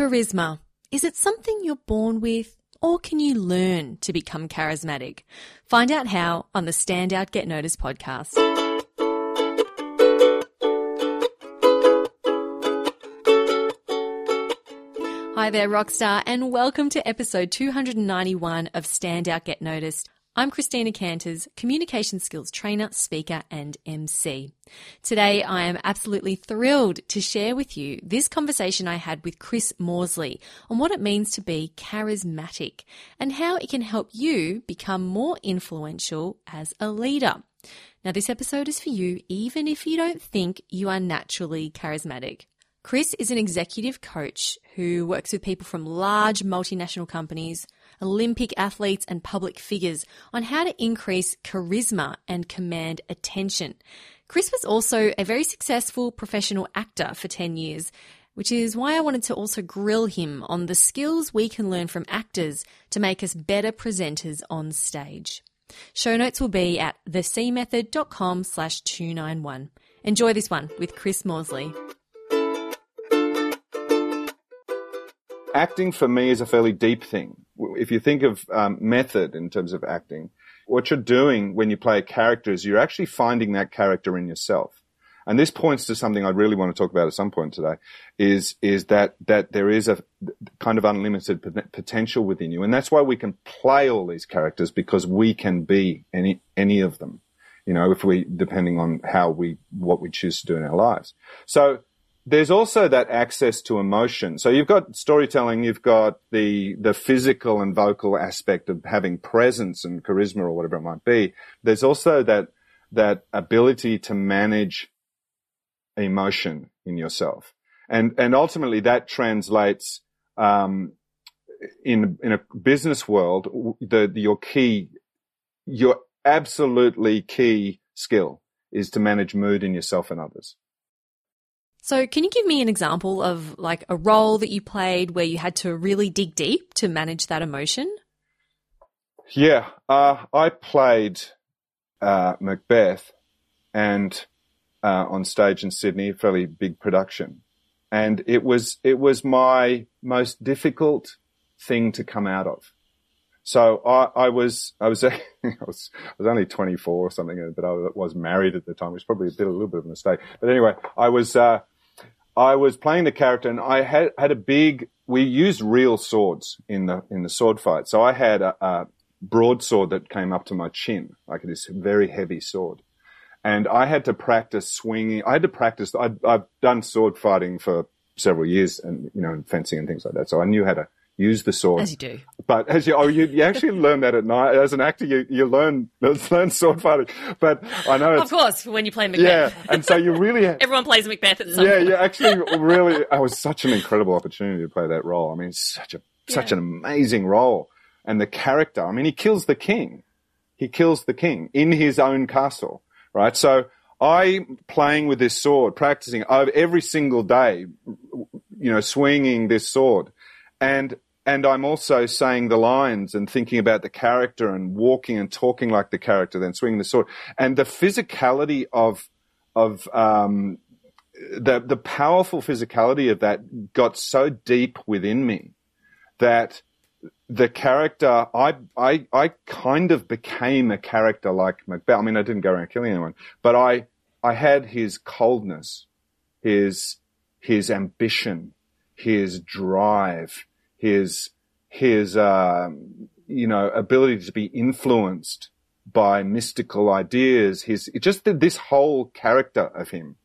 Charisma. Is it something you're born with? Or can you learn to become charismatic? Find out how on the Standout Get Noticed podcast. Hi there, Rockstar, and welcome to episode 291 of Standout Get Noticed. I'm Christina Canters, communication skills trainer, speaker, and MC. Today, I am absolutely thrilled to share with you this conversation I had with Chris Morsley on what it means to be charismatic and how it can help you become more influential as a leader. Now, this episode is for you even if you don't think you are naturally charismatic. Chris is an executive coach who works with people from large multinational companies, Olympic athletes, and public figures on how to increase charisma and command attention. Chris was also a very successful professional actor for 10 years, which is why I wanted to also grill him on the skills we can learn from actors to make us better presenters on stage. Show notes will be at thecmethod.com slash 291. Enjoy this one with Chris Morsley. Acting for me is a fairly deep thing. If you think of um, method in terms of acting, what you're doing when you play a character is you're actually finding that character in yourself. And this points to something I really want to talk about at some point today is, is that, that there is a kind of unlimited potential within you. And that's why we can play all these characters because we can be any, any of them, you know, if we, depending on how we, what we choose to do in our lives. So there's also that access to emotion. So you've got storytelling, you've got the the physical and vocal aspect of having presence and charisma or whatever it might be. There's also that that ability to manage emotion in yourself, and and ultimately that translates um, in in a business world. The, the your key, your absolutely key skill is to manage mood in yourself and others. So, can you give me an example of like a role that you played where you had to really dig deep to manage that emotion? Yeah, uh, I played uh, Macbeth, and uh, on stage in Sydney, a fairly big production, and it was it was my most difficult thing to come out of. So I, I was I was, I was I was only 24 or something, but I was married at the time, which was probably a bit a little bit of a mistake. But anyway, I was uh, I was playing the character and I had, had a big, we used real swords in the, in the sword fight. So I had a, a broadsword that came up to my chin, like this very heavy sword. And I had to practice swinging. I had to practice. i have done sword fighting for several years and, you know, fencing and things like that. So I knew how to use the sword. As you do. But as you, oh, you, you actually learn that at NIDA. As an actor, you, you learn, learn sword fighting. But I know Of course, when you play Macbeth. Yeah. And so you really. Everyone plays Macbeth at some Yeah, point. yeah. You actually, really, it was such an incredible opportunity to play that role. I mean, such a, such an amazing role. And the character, I mean, he kills the king. He kills the king in his own castle, right? So I playing with this sword, practicing every single day, you know, swinging this sword. And and I'm also saying the lines and thinking about the character and walking and talking like the character, then swinging the sword, and the physicality of of um, the the powerful physicality of that got so deep within me that the character I I I kind of became a character like Macbeth. I mean, I didn't go around killing anyone, but I I had his coldness, his his ambition, his drive his his um, you know ability to be influenced by mystical ideas, his just this whole character of him.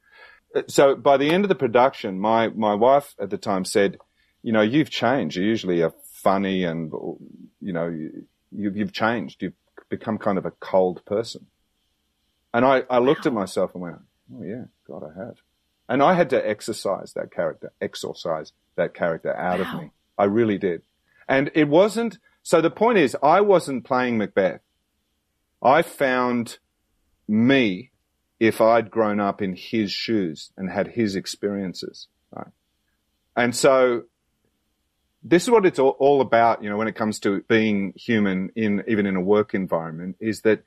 So by the end of the production, my my wife at the time said, "You know, you've changed. You're usually a funny and you know you, you've changed. You've become kind of a cold person." And I, I looked wow. at myself and went, "Oh yeah, God, I have." And I had to exercise that character, exorcise that character out wow. of me. I really did. And it wasn't, so the point is, I wasn't playing Macbeth. I found me if I'd grown up in his shoes and had his experiences. Right? And so this is what it's all about, you know, when it comes to being human in, even in a work environment is that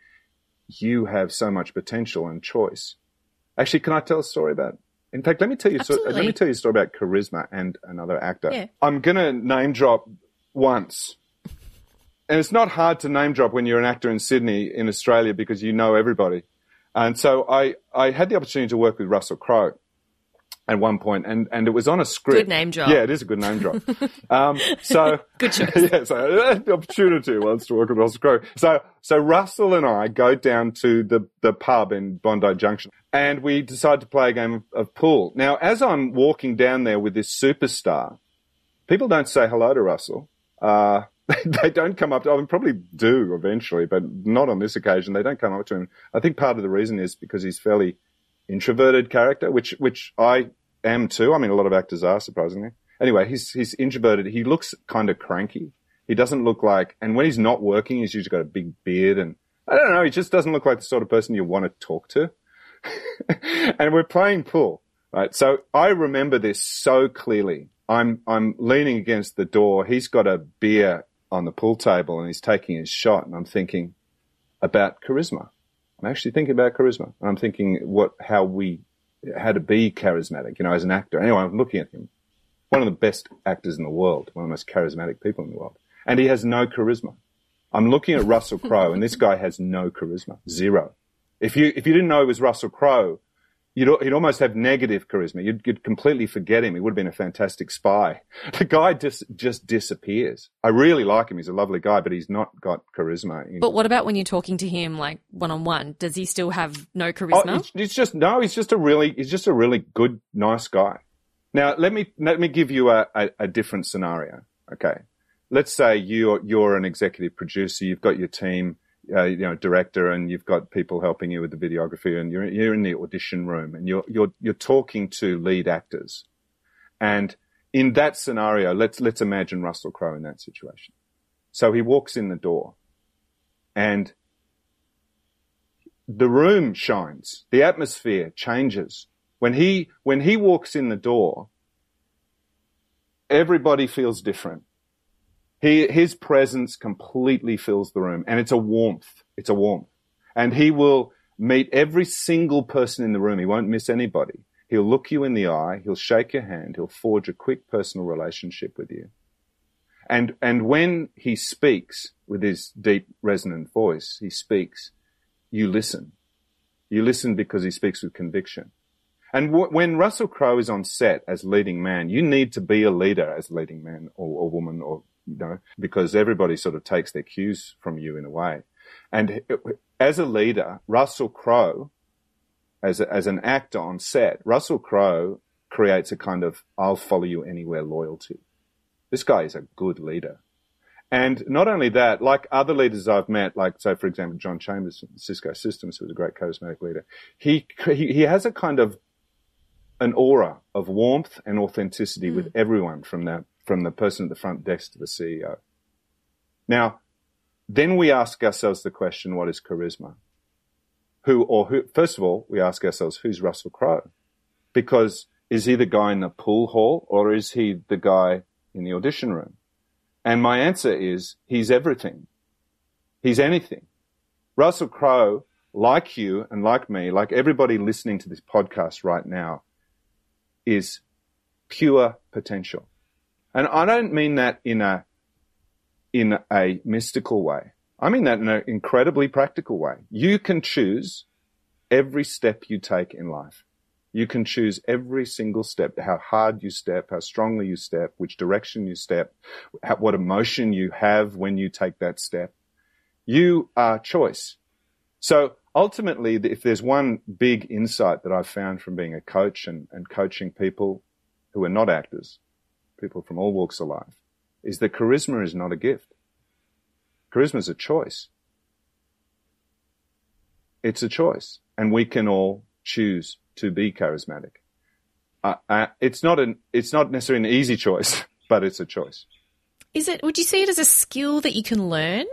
you have so much potential and choice. Actually, can I tell a story about In fact, let me tell you. So, let me tell you a story about charisma and another actor. Yeah. I'm gonna name drop once, and it's not hard to name drop when you're an actor in Sydney in Australia because you know everybody. And so I I had the opportunity to work with Russell Crowe at one point, and and it was on a script. Good name drop. Yeah, it is a good name drop. um, so Good choice. yeah, so the opportunity once to work with Russell Crowe. So, so Russell and I go down to the, the pub in Bondi Junction and we decide to play a game of, of pool. Now, as I'm walking down there with this superstar, people don't say hello to Russell. Uh, they don't come up to, him. mean, probably do eventually, but not on this occasion. They don't come up to him. I think part of the reason is because he's fairly introverted character, which, which I am too. I mean, a lot of actors are surprisingly. Anyway, he's, he's introverted. He looks kind of cranky. He doesn't look like, and when he's not working, he's usually got a big beard and I don't know. He just doesn't look like the sort of person you want to talk to. and we're playing pool, right? So I remember this so clearly. I'm, I'm leaning against the door. He's got a beer on the pool table and he's taking his shot and I'm thinking about charisma. I'm actually thinking about charisma. I'm thinking what, how we, how to be charismatic, you know, as an actor. Anyway, I'm looking at him. One of the best actors in the world, one of the most charismatic people in the world. And he has no charisma. I'm looking at Russell Crowe and this guy has no charisma. Zero. If you, if you didn't know it was Russell Crowe, you'd, you'd almost have negative charisma. You'd, you'd completely forget him. He would have been a fantastic spy. The guy just, just disappears. I really like him. He's a lovely guy, but he's not got charisma. But what about when you're talking to him like one on one? Does he still have no Oh, charisma? it's, it's just no. He's just a really, he's just a really good, nice guy. Now let me let me give you a, a, a different scenario. Okay, let's say you're you're an executive producer. You've got your team, uh, you know, director, and you've got people helping you with the videography, and you're you're in the audition room, and you're you're you're talking to lead actors, and in that scenario, let's let's imagine Russell Crowe in that situation. So he walks in the door, and the room shines, the atmosphere changes. When he, when he walks in the door, everybody feels different. He, his presence completely fills the room and it's a warmth. It's a warmth. And he will meet every single person in the room. He won't miss anybody. He'll look you in the eye. He'll shake your hand. He'll forge a quick personal relationship with you. And, and when he speaks with his deep resonant voice, he speaks, you listen. You listen because he speaks with conviction. And w- when Russell Crowe is on set as leading man, you need to be a leader as leading man or, or woman or, you know, because everybody sort of takes their cues from you in a way. And as a leader, Russell Crowe, as, a, as an actor on set, Russell Crowe creates a kind of I'll follow you anywhere loyalty. This guy is a good leader. And not only that, like other leaders I've met, like so for example, John Chambers from Cisco Systems, who was a great charismatic leader, he, he, he has a kind of an aura of warmth and authenticity with mm. everyone from the, from the person at the front desk to the CEO. Now, then we ask ourselves the question, what is charisma? Who, or who, first of all, we ask ourselves, who's Russell Crowe? Because is he the guy in the pool hall or is he the guy in the audition room? And my answer is he's everything. He's anything. Russell Crowe, like you and like me, like everybody listening to this podcast right now, is pure potential. And I don't mean that in a, in a mystical way. I mean that in an incredibly practical way. You can choose every step you take in life. You can choose every single step, how hard you step, how strongly you step, which direction you step, what emotion you have when you take that step. You are choice. So ultimately, if there's one big insight that I've found from being a coach and, and coaching people who are not actors, people from all walks of life, is that charisma is not a gift. Charisma is a choice. It's a choice. And we can all choose to be charismatic. Uh, uh, it's not an, it's not necessarily an easy choice, but it's a choice. Is it, would you see it as a skill that you can learn?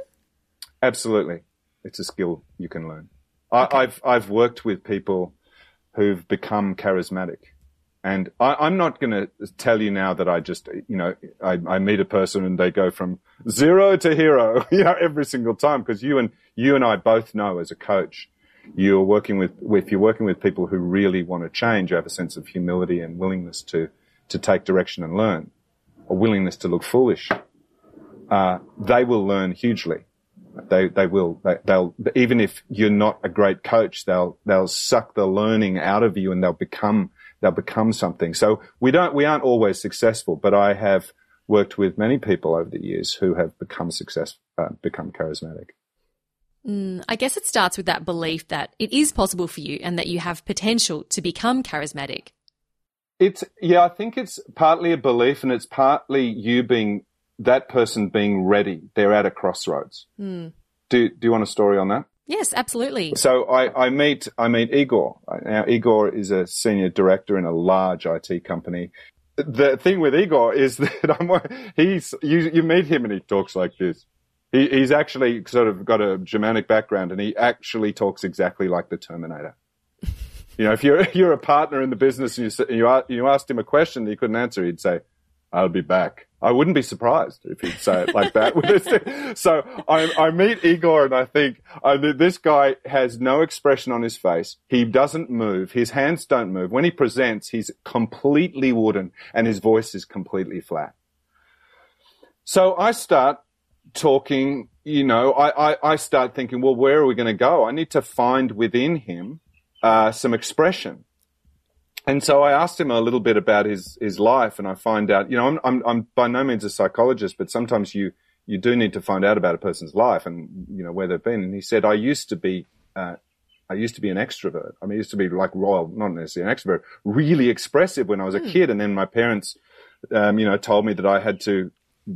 Absolutely. It's a skill you can learn. I, I've, I've worked with people who've become charismatic. And I, am not going to tell you now that I just, you know, I, I, meet a person and they go from zero to hero, you know, every single time because you and you and I both know as a coach you're working with, if you're working with people who really want to change, you have a sense of humility and willingness to, to take direction and learn, a willingness to look foolish, uh, they will learn hugely. They, they will, they, they'll, even if you're not a great coach, they'll, they'll suck the learning out of you and they'll become, they'll become something. So we don't, we aren't always successful, but I have worked with many people over the years who have become successful, uh, become charismatic. Mm, I guess it starts with that belief that it is possible for you and that you have potential to become charismatic. It's, yeah, I think it's partly a belief and it's partly you being, that person being ready. They're at a crossroads. Mm. Do, do you want a story on that? Yes, absolutely. So I, I meet I meet Igor. Now Igor is a senior director in a large IT company. The thing with Igor is that I'm he's you you meet him and he talks like this. He, he's actually sort of got a Germanic background and he actually talks exactly like the Terminator. you know, if you're you're a partner in the business and you you, you asked him a question he couldn't answer, he'd say, "I'll be back." I wouldn't be surprised if he'd say it like that. so I, I, meet Igor and I think I, this guy has no expression on his face. He doesn't move. His hands don't move. When he presents, he's completely wooden and his voice is completely flat. So I start talking, you know, I, I, I start thinking, well, where are we going to go? I need to find within him uh, some expression. And so I asked him a little bit about his, his life and I find out, you know, I'm, I'm, I'm by no means a psychologist, but sometimes you, you do need to find out about a person's life and, you know, where they've been. And he said, I used to be, uh, I used to be an extrovert. I mean, I used to be like royal, not necessarily an extrovert, really expressive when I was a mm. kid. And then my parents, um, you know, told me that I had to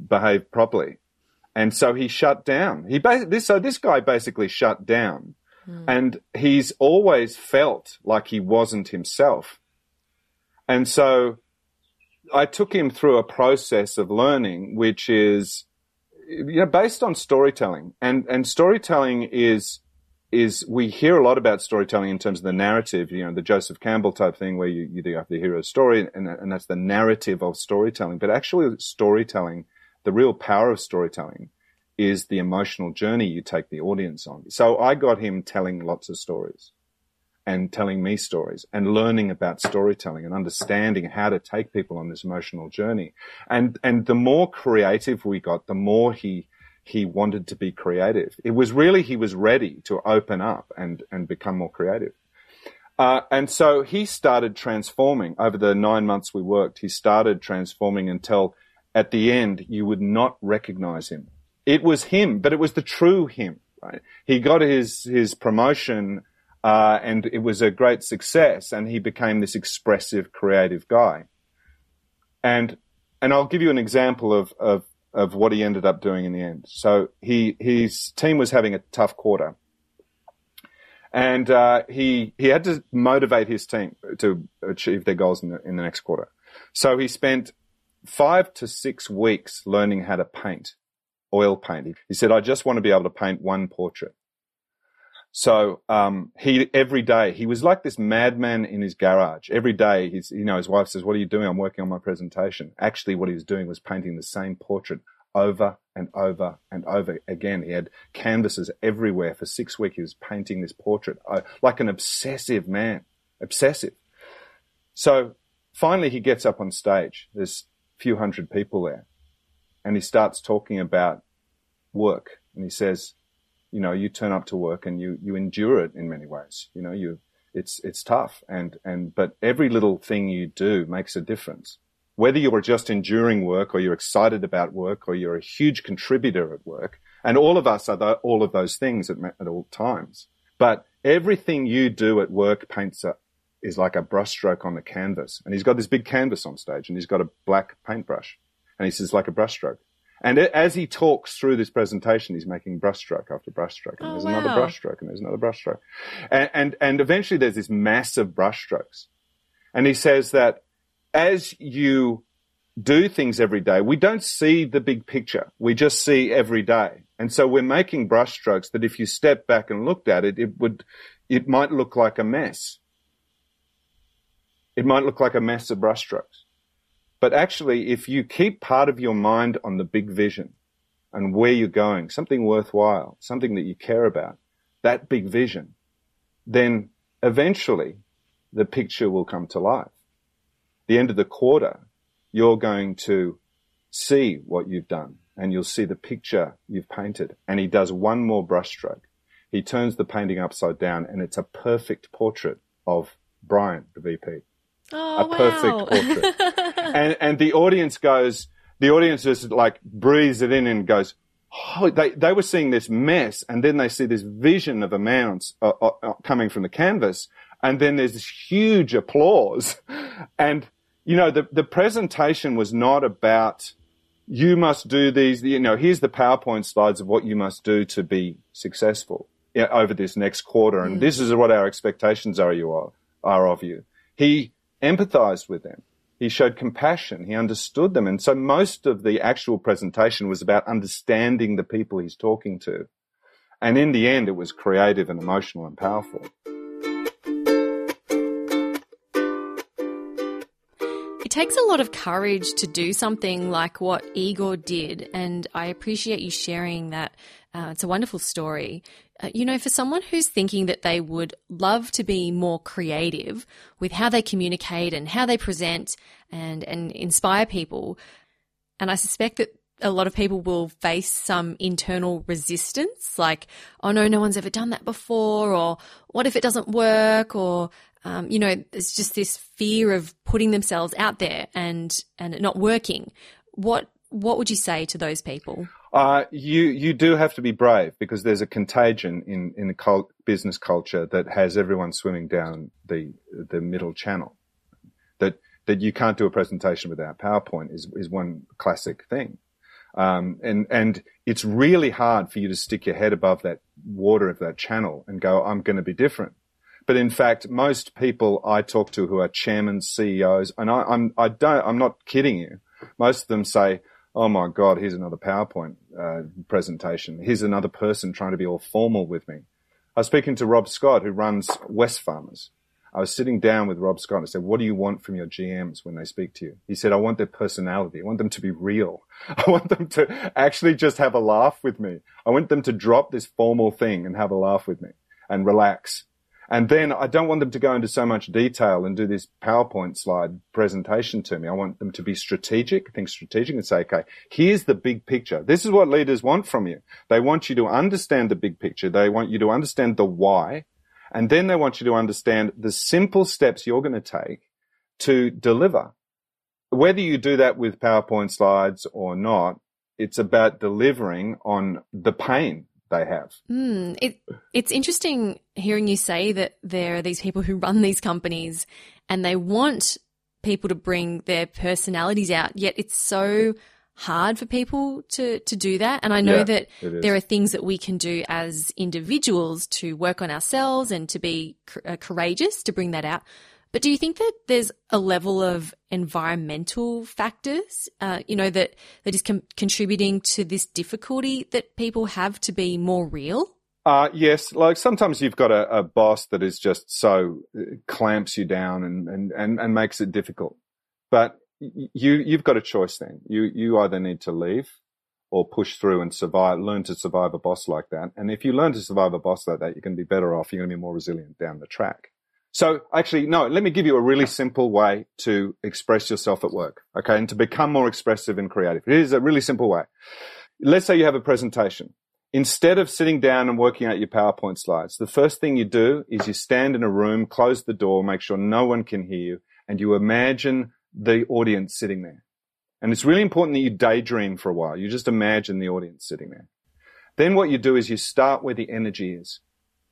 behave properly. And so he shut down. He this, so this guy basically shut down. Mm. And he's always felt like he wasn't himself. And so I took him through a process of learning, which is, you know, based on storytelling. And, and storytelling is, is we hear a lot about storytelling in terms of the narrative, you know, the Joseph Campbell type thing where you, you have the hero's story and, and that's the narrative of storytelling. But actually storytelling, the real power of storytelling is the emotional journey you take the audience on. So I got him telling lots of stories and telling me stories and learning about storytelling and understanding how to take people on this emotional journey. And, and the more creative we got, the more he, he wanted to be creative. It was really, he was ready to open up and, and become more creative. Uh, and so he started transforming over the nine months we worked. He started transforming until at the end you would not recognize him. It was him, but it was the true him. Right? He got his his promotion uh, and it was a great success. And he became this expressive, creative guy. And and I'll give you an example of of of what he ended up doing in the end. So he his team was having a tough quarter, and uh, he he had to motivate his team to achieve their goals in the in the next quarter. So he spent five to six weeks learning how to paint, oil painting. He said, "I just want to be able to paint one portrait." So um, he every day he was like this madman in his garage. Every day, he's you know his wife says, "What are you doing?" I'm working on my presentation. Actually, what he was doing was painting the same portrait over and over and over again. He had canvases everywhere for six weeks. He was painting this portrait uh, like an obsessive man, obsessive. So finally, he gets up on stage. There's a few hundred people there, and he starts talking about work, and he says you know, you turn up to work and you, you endure it in many ways. You know, you, it's, it's tough and, and, but every little thing you do makes a difference. Whether you're just enduring work or you're excited about work or you're a huge contributor at work, and all of us are the, all of those things at, at all times. But everything you do at work paints a, is like a brushstroke on the canvas. And he's got this big canvas on stage and he's got a black paintbrush. And he says like a brushstroke. And as he talks through this presentation, he's making brushstroke after brushstroke, and oh, there's wow. another brushstroke, and there's another brushstroke, and, and and eventually there's this massive brushstrokes, and he says that as you do things every day, we don't see the big picture. We just see every day, and so we're making brushstrokes that if you step back and looked at it, it would, it might look like a mess. It might look like a mess of brushstrokes. But actually, if you keep part of your mind on the big vision and where you're going, something worthwhile, something that you care about, that big vision, then eventually the picture will come to life. The end of the quarter, you're going to see what you've done and you'll see the picture you've painted. And he does one more brushstroke. He turns the painting upside down and it's a perfect portrait of Brian, the VP. Oh, a wow. perfect portrait. and, and the audience goes, the audience just like breathes it in and goes, oh, they, they were seeing this mess and then they see this vision of a man uh, uh, uh, coming from the canvas and then there's this huge applause. And, you know, the, the presentation was not about, you must do these, you know, here's the PowerPoint slides of what you must do to be successful over this next quarter. And this is what our expectations are you are, are of you. He empathized with them. He showed compassion. He understood them. And so most of the actual presentation was about understanding the people he's talking to. And in the end, it was creative and emotional and powerful. It takes a lot of courage to do something like what Igor did, and I appreciate you sharing that. Uh, it's a wonderful story. Uh, you know, for someone who's thinking that they would love to be more creative with how they communicate and how they present and, and inspire people, and I suspect that a lot of people will face some internal resistance, like, oh no, no one's ever done that before, or what if it doesn't work, or um, you know, there's just this fear of putting themselves out there and and it not working. What what would you say to those people? Uh, you you do have to be brave because there's a contagion in in the cult, business culture that has everyone swimming down the the middle channel. That that you can't do a presentation without PowerPoint is is one classic thing. Um, and and it's really hard for you to stick your head above that water of that channel and go, I'm going to be different. But in fact, most people I talk to who are chairmen, CEOs, and I, I'm I don't I'm not kidding you. Most of them say, "Oh my God, here's another PowerPoint uh, presentation. Here's another person trying to be all formal with me." I was speaking to Rob Scott, who runs Wesfarmers. I was sitting down with Rob Scott and I said, What do you want from your GMs when they speak to you? He said, I want their personality. I want them to be real. I want them to actually just have a laugh with me. I want them to drop this formal thing and have a laugh with me and relax. And then I don't want them to go into so much detail and do this PowerPoint slide presentation to me. I want them to be strategic, think strategic and say, okay, here's the big picture. This is what leaders want from you. They want you to understand the big picture. They want you to understand the why. And then they want you to understand the simple steps you're going to take to deliver. Whether you do that with PowerPoint slides or not, it's about delivering on the pain they have. Mm, it, it's interesting hearing you say that there are these people who run these companies and they want people to bring their personalities out, yet it's so hard for people to, to do that. And I know Yeah, that there are things that we can do as individuals to work on ourselves and to be cr- uh, courageous to bring that out. But do you think that there's a level of environmental factors, uh, you know, that, that is com- contributing to this difficulty that people have to be more real? Uh, yes, like sometimes you've got a, a boss that is just so uh, clamps you down and, and, and, and makes it difficult. But you, you've got a choice then. You, you either need to leave or push through and survive, learn to survive a boss like that. And if you learn to survive a boss like that, you're going to be better off. You're going to be more resilient down the track. So actually, no, let me give you a really simple way to express yourself at work. Okay. And to become more expressive and creative. It is a really simple way. Let's say you have a presentation. Instead of sitting down and working out your PowerPoint slides, the first thing you do is you stand in a room, close the door, make sure no one can hear you, and you imagine the audience sitting there. And it's really important that you daydream for a while. You just imagine the audience sitting there. Then what you do is you start where the energy is,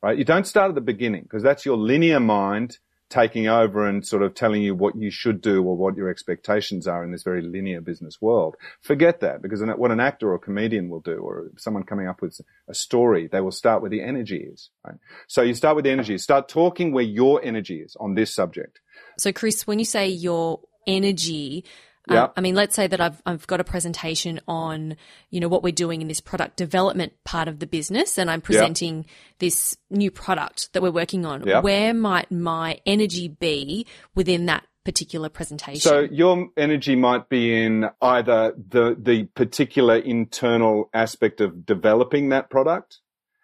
right? You don't start at the beginning because that's your linear mind taking over and sort of telling you what you should do or what your expectations are in this very linear business world. Forget that because what an actor or comedian will do or someone coming up with a story, they will start where the energy is, right? So you start with the energy. Start talking where your energy is on this subject. So, Chris, when you say your energy, Yeah. um, I mean, let's say that I've I've got a presentation on you know what we're doing in this product development part of the business, and I'm presenting this new product that we're working on. Yeah. Where might my energy be within that particular presentation? So your energy might be in either the the particular internal aspect of developing that product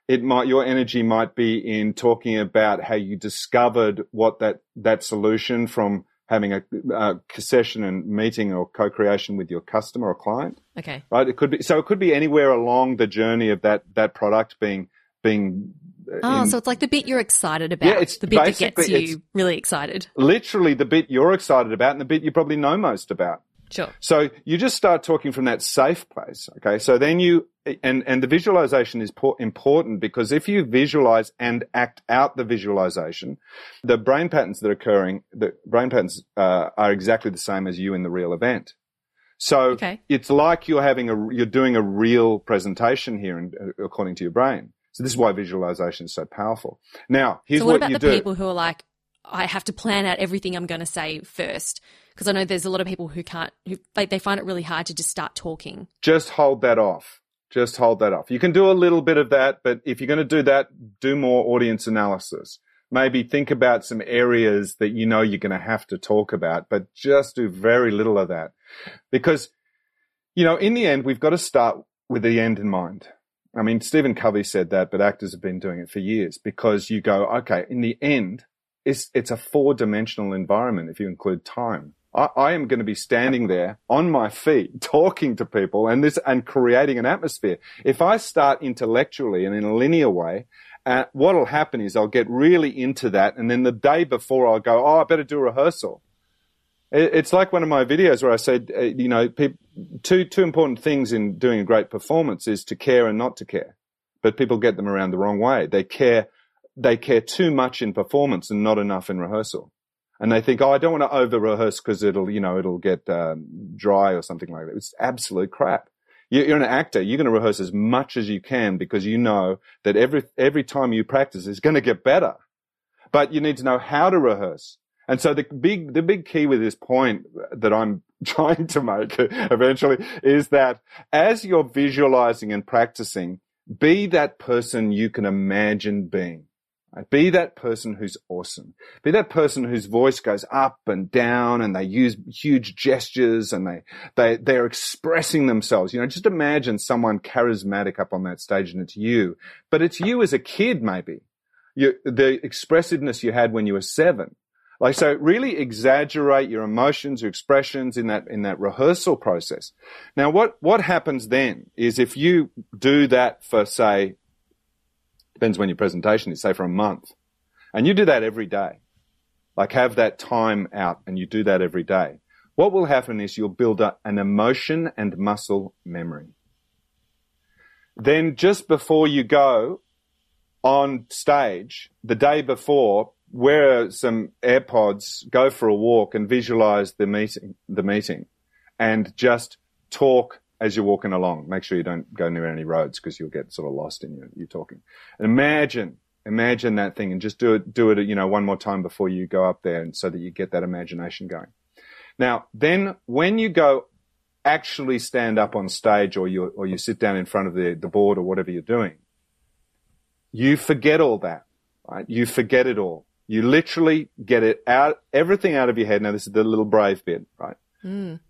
it might your energy might be in talking about how you discovered what that that solution from having a, a session and meeting or co-creation with your customer or client. Okay. Right. It could be so. It could be anywhere along the journey of that that product being being. Uh, oh, in- so it's like the bit you're excited about. Yeah, it's the bit that gets you really excited. literally the bit you're excited about and the bit you probably know most about. Sure. So you just start talking from that safe place. Okay. So then you, and, and the visualization is important because if you visualize and act out the visualization, the brain patterns that are occurring, the brain patterns uh, are exactly the same as you in the real event. So Okay. it's like you're having a, you're doing a real presentation here, uh, according to your brain. So this is why visualization is so powerful. Now, here's so what, about you the do. people who are like, I have to plan out everything I'm going to say first? Because I know there's a lot of people who can't, who like they find it really hard to just start talking. just hold that off. Just hold that off. You can do a little bit of that, but if you're going to do that, do more audience analysis. Maybe think about some areas that you know you're going to have to talk about, but just do very little of that. Because, you know, in the end, we've got to start with the end in mind. I mean, Stephen Covey said that, but actors have been doing it for years because you go, okay, in the end, it's, it's a four dimensional environment if you include time. I, I am going to be standing there on my feet, talking to people and this, and creating an atmosphere. If I start intellectually and in a linear way, uh, what'll happen is I'll get really into that. And then the day before I'll go, Oh, I better do a rehearsal. It- It's like one of my videos where I said, uh, you know, peop two, two important things in doing a great performance is to care and not to care. But people get them around the wrong way. They care, they care too much in performance and not enough in rehearsal and they think, oh, I don't want to over rehearse because it'll, you know, it'll get um, dry or something like that. It's absolute crap. You- You're an actor. You're going to rehearse as much as you can because you know that every every time you practice is going to get better. But you need to know how to rehearse. And so the big the big key with this point that I'm trying to make eventually is that as you're visualizing and practicing, be that person you can imagine being. Be that person who's awesome. Be that person whose voice goes up and down and they use huge gestures and they, they, they're expressing themselves. You know, just imagine someone charismatic up on that stage and it's you, but it's you as a kid, maybe. You, the expressiveness you had when you were seven. Like, so really exaggerate your emotions, your expressions in that, in that rehearsal process. Now, what, what happens then is if you do that for, say, depends when your presentation is, say for a month, and you do that every day, like have that time out and you do that every day, what will happen is you'll build up an emotion and muscle memory. Then just before you go on stage, the day before, wear some AirPods, go for a walk and visualize the meeting, the meeting and just talk as you're walking along. Make sure you don't go near any roads because you'll get sort of lost in your, your talking. And imagine, imagine that thing and just do it, do it, you know, one more time before you go up there and so that you get that imagination going. Now, then when you go actually stand up on stage or you, or you sit down in front of the, the board or whatever you're doing, you forget all that, right? You forget it all. You literally get it out, everything out of your head. Now, this is the little brave bit, right? Mm.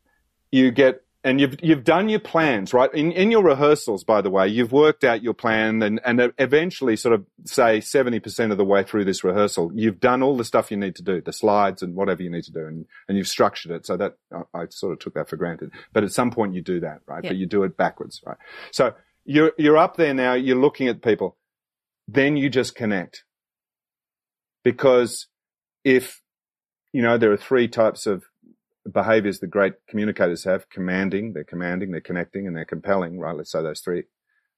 You get, and you've, you've done your plans, right? In, in your rehearsals, by the way, you've worked out your plan and, and eventually sort of say 70% of the way through this rehearsal, you've done all the stuff you need to do, the slides and whatever you need to do. And, and you've structured it. So that I, I sort of took that for granted. But at some point you do that, right? Yeah. But you do it backwards, right? So you're, you're up there now, you're looking at people. Then you just connect. Because if, you know, there are three types of behaviors the great communicators have commanding, they're commanding, they're connecting, and they're compelling, right? Let's say those three.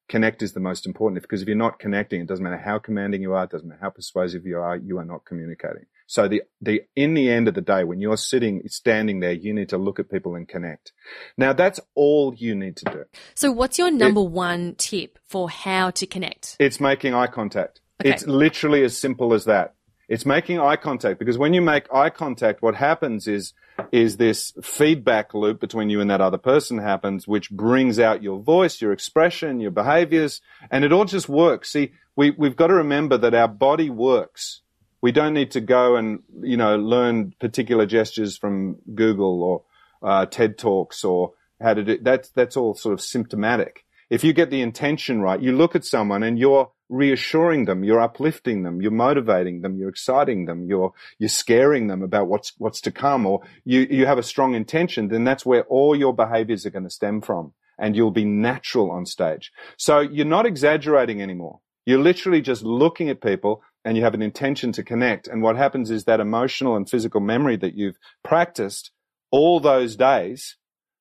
Connect is the most important because if you're not connecting, it doesn't matter how commanding you are, it doesn't matter how persuasive you are, you are not communicating. So the, the, in the end of the day, when you're sitting, standing there, you need to look at people and connect. Now that's all you need to do. So, what's your number one tip for how to connect? It's making eye contact. Okay. It's literally as simple as that. It's making eye contact because when you make eye contact, what happens is, is this feedback loop between you and that other person happens, which brings out your voice, your expression, your behaviors, and it all just works. See, we, we've got to remember that our body works. We don't need to go and, you know, learn particular gestures from Google or uh, TED Talks or how to do that's that's all sort of symptomatic. If you get the intention right, you look at someone and your reassuring them, you're uplifting them, you're motivating them, you're exciting them, you're, you're scaring them about what's, what's to come, or you, you have a strong intention, then that's where all your behaviors are going to stem from. And you'll be natural on stage. So you're not exaggerating anymore. You're literally just looking at people and you have an intention to connect. And what happens is that emotional and physical memory that you've practiced all those days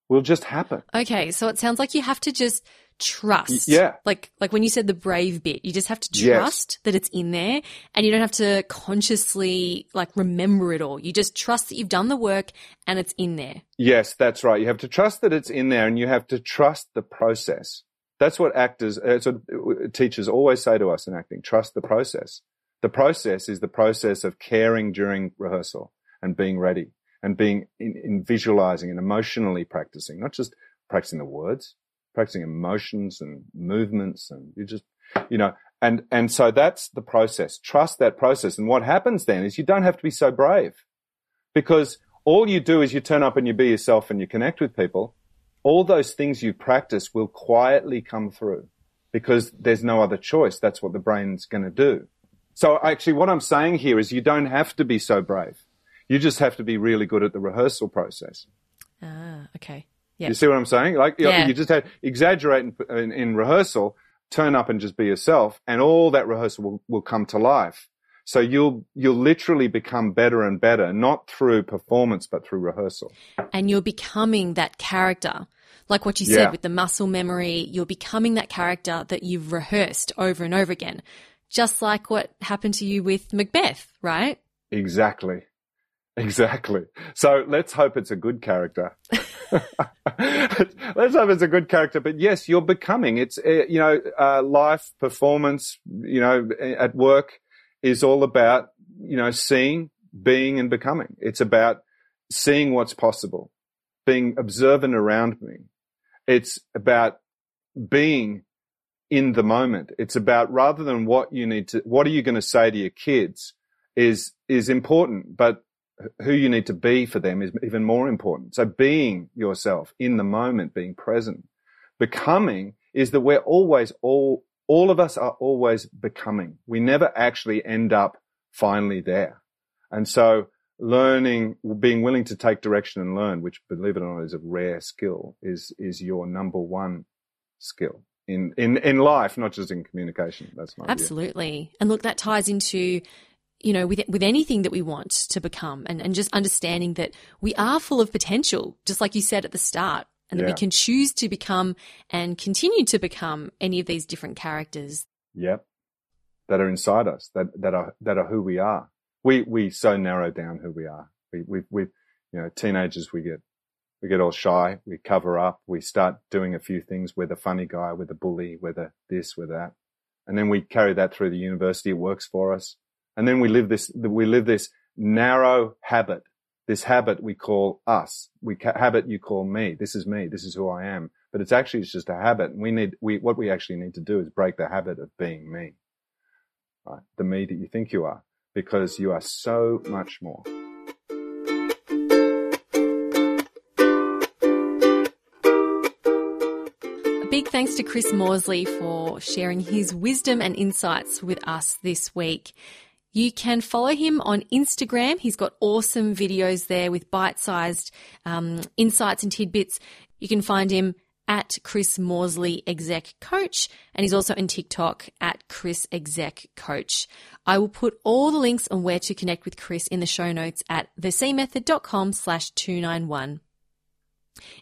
will just happen. Okay, so it sounds like you have to just trust. Yeah. Like like when you said the brave bit, you just have to Yes. trust that it's in there and you don't have to consciously like remember it all. You just trust that you've done the work and it's in there. Yes, that's right. You have to trust that it's in there and you have to trust the process. That's what actors, uh, that's what uh, teachers always say to us in acting. Trust the process. The process is the process of caring during rehearsal and being ready and being in, in visualizing and emotionally practicing, not just practicing the words, practicing emotions and movements and you just, you know, and, and so that's the process. Trust that process. And what happens then is you don't have to be so brave because all you do is you turn up and you be yourself and you connect with people. All those things you practice will quietly come through because there's no other choice. That's what the brain's going to do. So actually what I'm saying here is you don't have to be so brave. You just have to be really good at the rehearsal process. Ah, okay. Yeah. You see what I'm saying? Like you, Yeah. you just have exaggerate in, in, in rehearsal, turn up and just be yourself, and all that rehearsal will, will come to life. So you'll you'll literally become better and better, not through performance, but through rehearsal. and you're becoming that character. Like what you Yeah. said with the muscle memory, you're becoming that character that you've rehearsed over and over again. Just like what happened to you with Macbeth, right? Exactly. Exactly. So let's hope it's a good character. let's hope it's a good character. But yes, you're becoming. It's uh, you know, uh, life, performance. You know, at work is all about you know seeing, being, and becoming. It's about seeing what's possible, being observant around me. It's about being in the moment. It's about rather than what you need to, what are you going to say to your kids is, is important, but who you need to be for them is even more important. So being yourself in the moment, being present, becoming is that we're always all, all of us are always becoming. We never actually end up finally there. And so learning, being willing to take direction and learn, which believe it or not is a rare skill, is, is your number one skill in, in, in life, not just in communication. That's my. Absolutely. And look, that ties into, you know, with, with anything that we want to become and, and just understanding that we are full of potential, just like you said at the start, and that we can choose to become and continue to become any of these different characters. Yep. That are inside us, that, that are, that are who we are. We, we so narrow down who we are. We, we, we, you know, teenagers, we get, we get all shy. We cover up. We start doing a few things. We're the funny guy. We're the bully. We're the this, we're that. And then we carry that through the university. It works for us. And then we live this, we live this narrow habit, this habit we call us. We ca- habit you call me. This is me. This is who I am. But it's actually, it's just a habit. And we need, we, what we actually need to do is break the habit of being me. Right? The me that you think you are because you are so much more. Big thanks to Chris Morsley for sharing his wisdom and insights with us this week. You can follow him on Instagram. He's got awesome videos there with bite sized um, insights and tidbits. You can find him at Chris Morsley Exec Coach, and he's also on TikTok at Chris Exec Coach. I will put all the links on where to connect with Chris in the show notes at thecmethod.com slash 291.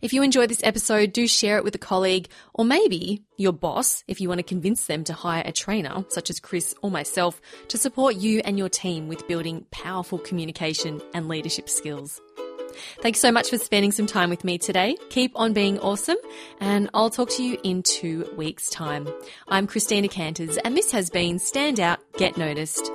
If you enjoyed this episode, do share it with a colleague or maybe your boss if you want to convince them to hire a trainer, such as Chris or myself, to support you and your team with building powerful communication and leadership skills. Thanks so much for spending some time with me today. Keep on being awesome, and I'll talk to you in two weeks' time. I'm Christina Canters, and this has been Stand Out, Get Noticed.